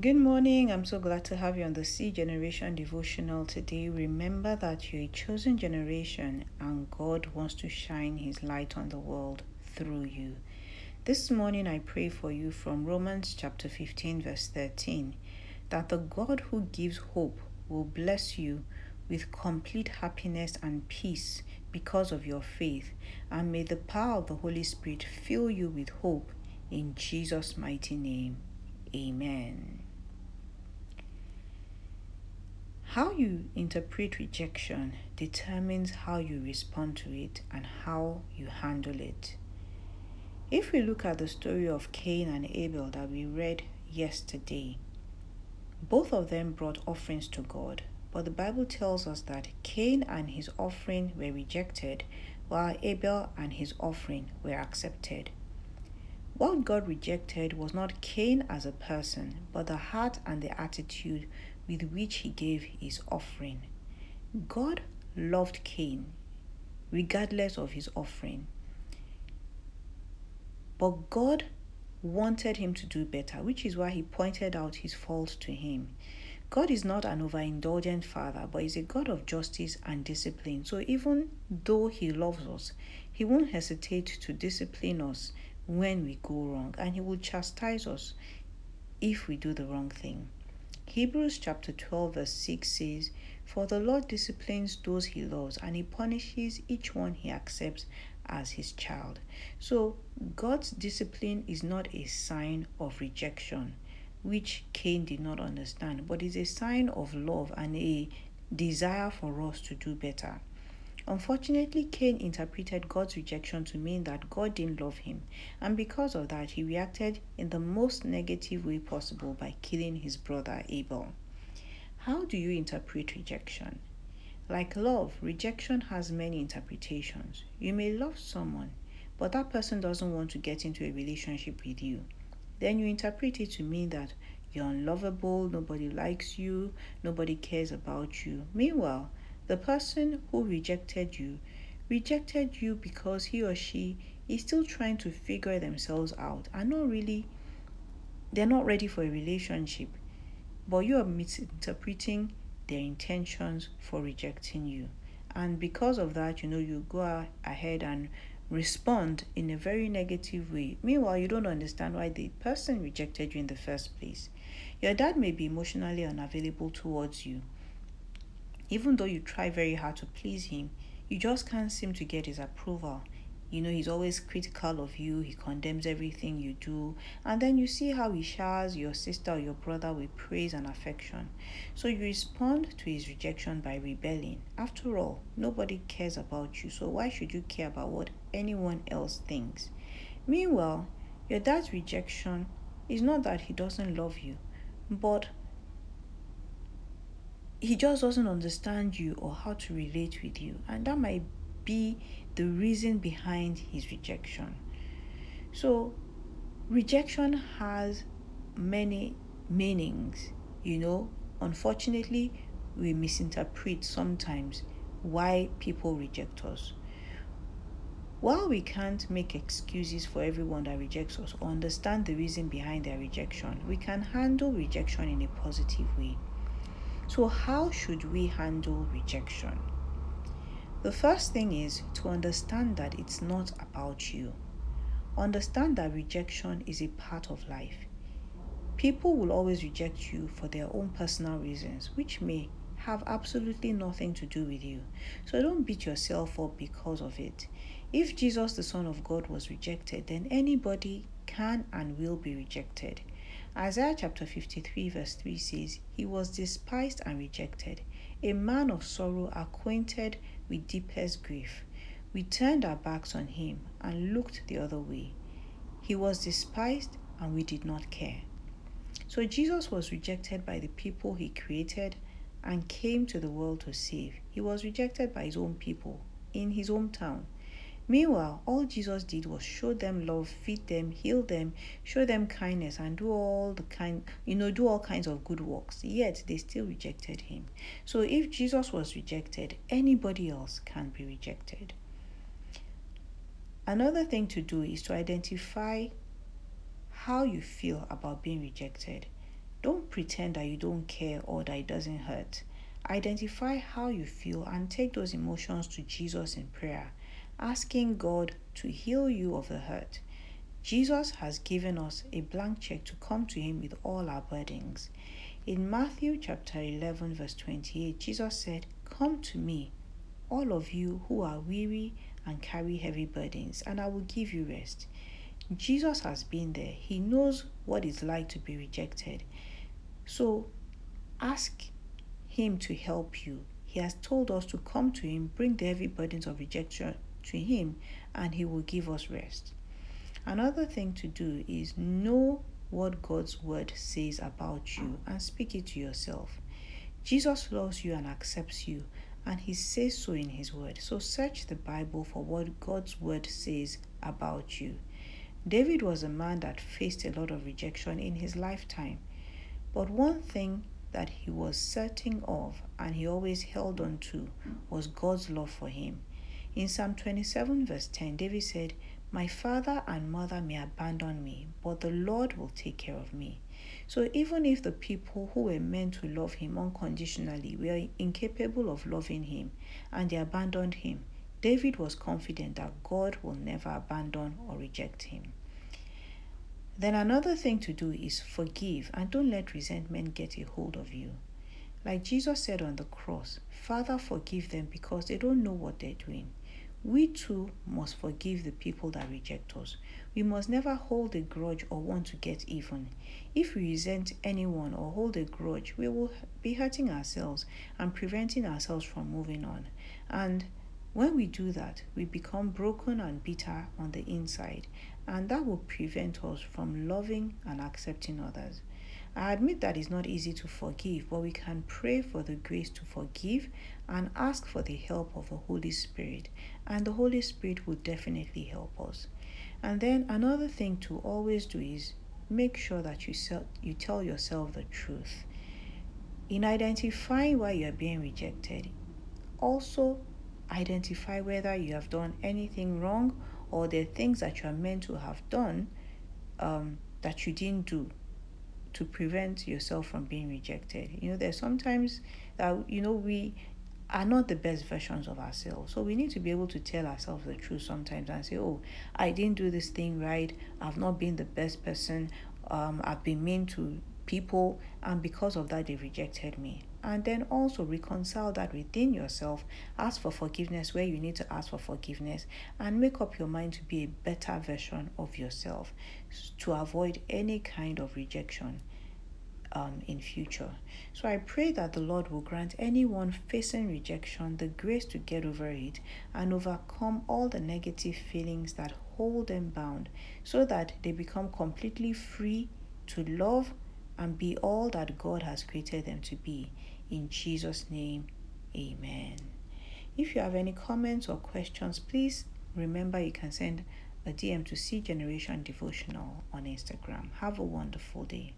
Good morning. I'm so glad to have you on the C Generation devotional today. Remember that you're a chosen generation and God wants to shine His light on the world through you. This morning, I pray for you from Romans chapter 15, verse 13, that the God who gives hope will bless you with complete happiness and peace because of your faith, and may the power of the Holy Spirit fill you with hope in Jesus' mighty name. Amen. How you interpret rejection determines how you respond to it and how you handle it. If we look at the story of Cain and Abel that we read yesterday, both of them brought offerings to God, but the Bible tells us that Cain and his offering were rejected, while Abel and his offering were accepted. What God rejected was not Cain as a person, but the heart and the attitude with which he gave his offering. God loved Cain, regardless of his offering. But God wanted him to do better, which is why he pointed out his fault to him. God is not an overindulgent father, but is a God of justice and discipline. So even though he loves us, he won't hesitate to discipline us when we go wrong, and he will chastise us if we do the wrong thing. Hebrews chapter 12, verse 6 says, For the Lord disciplines those he loves, and he punishes each one he accepts as his child. So, God's discipline is not a sign of rejection, which Cain did not understand, but is a sign of love and a desire for us to do better. Unfortunately, Cain interpreted God's rejection to mean that God didn't love him, and because of that, he reacted in the most negative way possible by killing his brother Abel. How do you interpret rejection? Like love, rejection has many interpretations. You may love someone, but that person doesn't want to get into a relationship with you. Then you interpret it to mean that you're unlovable, nobody likes you, nobody cares about you. Meanwhile, the person who rejected you rejected you because he or she is still trying to figure themselves out and not really they're not ready for a relationship but you are misinterpreting their intentions for rejecting you. And because of that you know you go ahead and respond in a very negative way. Meanwhile you don't understand why the person rejected you in the first place. Your dad may be emotionally unavailable towards you even though you try very hard to please him, you just can't seem to get his approval. You know, he's always critical of you, he condemns everything you do, and then you see how he showers your sister or your brother with praise and affection. So you respond to his rejection by rebelling. After all, nobody cares about you, so why should you care about what anyone else thinks? Meanwhile, your dad's rejection is not that he doesn't love you, but he just doesn't understand you or how to relate with you. And that might be the reason behind his rejection. So rejection has many meanings you know. Unfortunately we misinterpret sometimes why people reject us. While we can't make excuses for everyone that rejects us or understand the reason behind their rejection, we can handle rejection in a positive way. So, how should we handle rejection? The first thing is to understand that it's not about you. Understand that rejection is a part of life. People will always reject you for their own personal reasons, which may have absolutely nothing to do with you. So don't beat yourself up because of it. If Jesus, the Son of God, was rejected, then anybody can and will be rejected. Isaiah chapter 53, verse 3 says, He was despised and rejected, a man of sorrow, acquainted with deepest grief. We turned our backs on him and looked the other way. He was despised and we did not care. So Jesus was rejected by the people he created and came to the world to save. He was rejected by his own people in his hometown. Meanwhile, all Jesus did was show them love, feed them, heal them, show them kindness, and do all the kind, you know, do all kinds of good works. Yet they still rejected him. So if Jesus was rejected, anybody else can be rejected. Another thing to do is to identify how you feel about being rejected. Don't pretend that you don't care or that it doesn't hurt. Identify how you feel and take those emotions to Jesus in prayer, asking God to heal you of the hurt. Jesus has given us a blank check to come to Him with all our burdens. In Matthew chapter 11, verse 28, Jesus said, Come to me, all of you who are weary and carry heavy burdens, and I will give you rest. Jesus has been there. He knows what it's like to be rejected. So ask Him to help you. He has told us to come to Him, bring the heavy burdens of rejection to Him, and He will give us rest. Another thing to do is know what God's word says about you and speak it to yourself. Jesus loves you and accepts you, and He says so in His word. So search the Bible for what God's word says about you. David was a man that faced a lot of rejection in his lifetime. But one thing that he was certain of and he always held on to was God's love for him. In Psalm 27, verse 10, David said, My father and mother may abandon me, but the Lord will take care of me. So even if the people who were meant to love him unconditionally were incapable of loving him and they abandoned him, David was confident that God will never abandon or reject him. Then another thing to do is forgive and don't let resentment get a hold of you. Like Jesus said on the cross, Father, forgive them because they don't know what they're doing. We too must forgive the people that reject us. We must never hold a grudge or want to get even. If we resent anyone or hold a grudge, we will be hurting ourselves and preventing ourselves from moving on. And when we do that, we become broken and bitter on the inside, and that will prevent us from loving and accepting others. I admit that it's not easy to forgive, but we can pray for the grace to forgive and ask for the help of the Holy Spirit, and the Holy Spirit will definitely help us. And then another thing to always do is make sure that you, sell, you tell yourself the truth. In identifying why you are being rejected, also identify whether you have done anything wrong or the things that you are meant to have done um, that you didn't do to prevent yourself from being rejected. You know, there's sometimes that, you know, we are not the best versions of ourselves. So we need to be able to tell ourselves the truth sometimes and say, oh, I didn't do this thing right. I've not been the best person. Um, I've been mean to people, and because of that, they rejected me and then also reconcile that within yourself. Ask for forgiveness where you need to ask for forgiveness and make up your mind to be a better version of yourself to avoid any kind of rejection. Um, in future. So I pray that the Lord will grant anyone facing rejection the grace to get over it and overcome all the negative feelings that hold them bound so that they become completely free to love and be all that God has created them to be. In Jesus' name, amen. If you have any comments or questions, please remember you can send a DM to C Generation Devotional on Instagram. Have a wonderful day.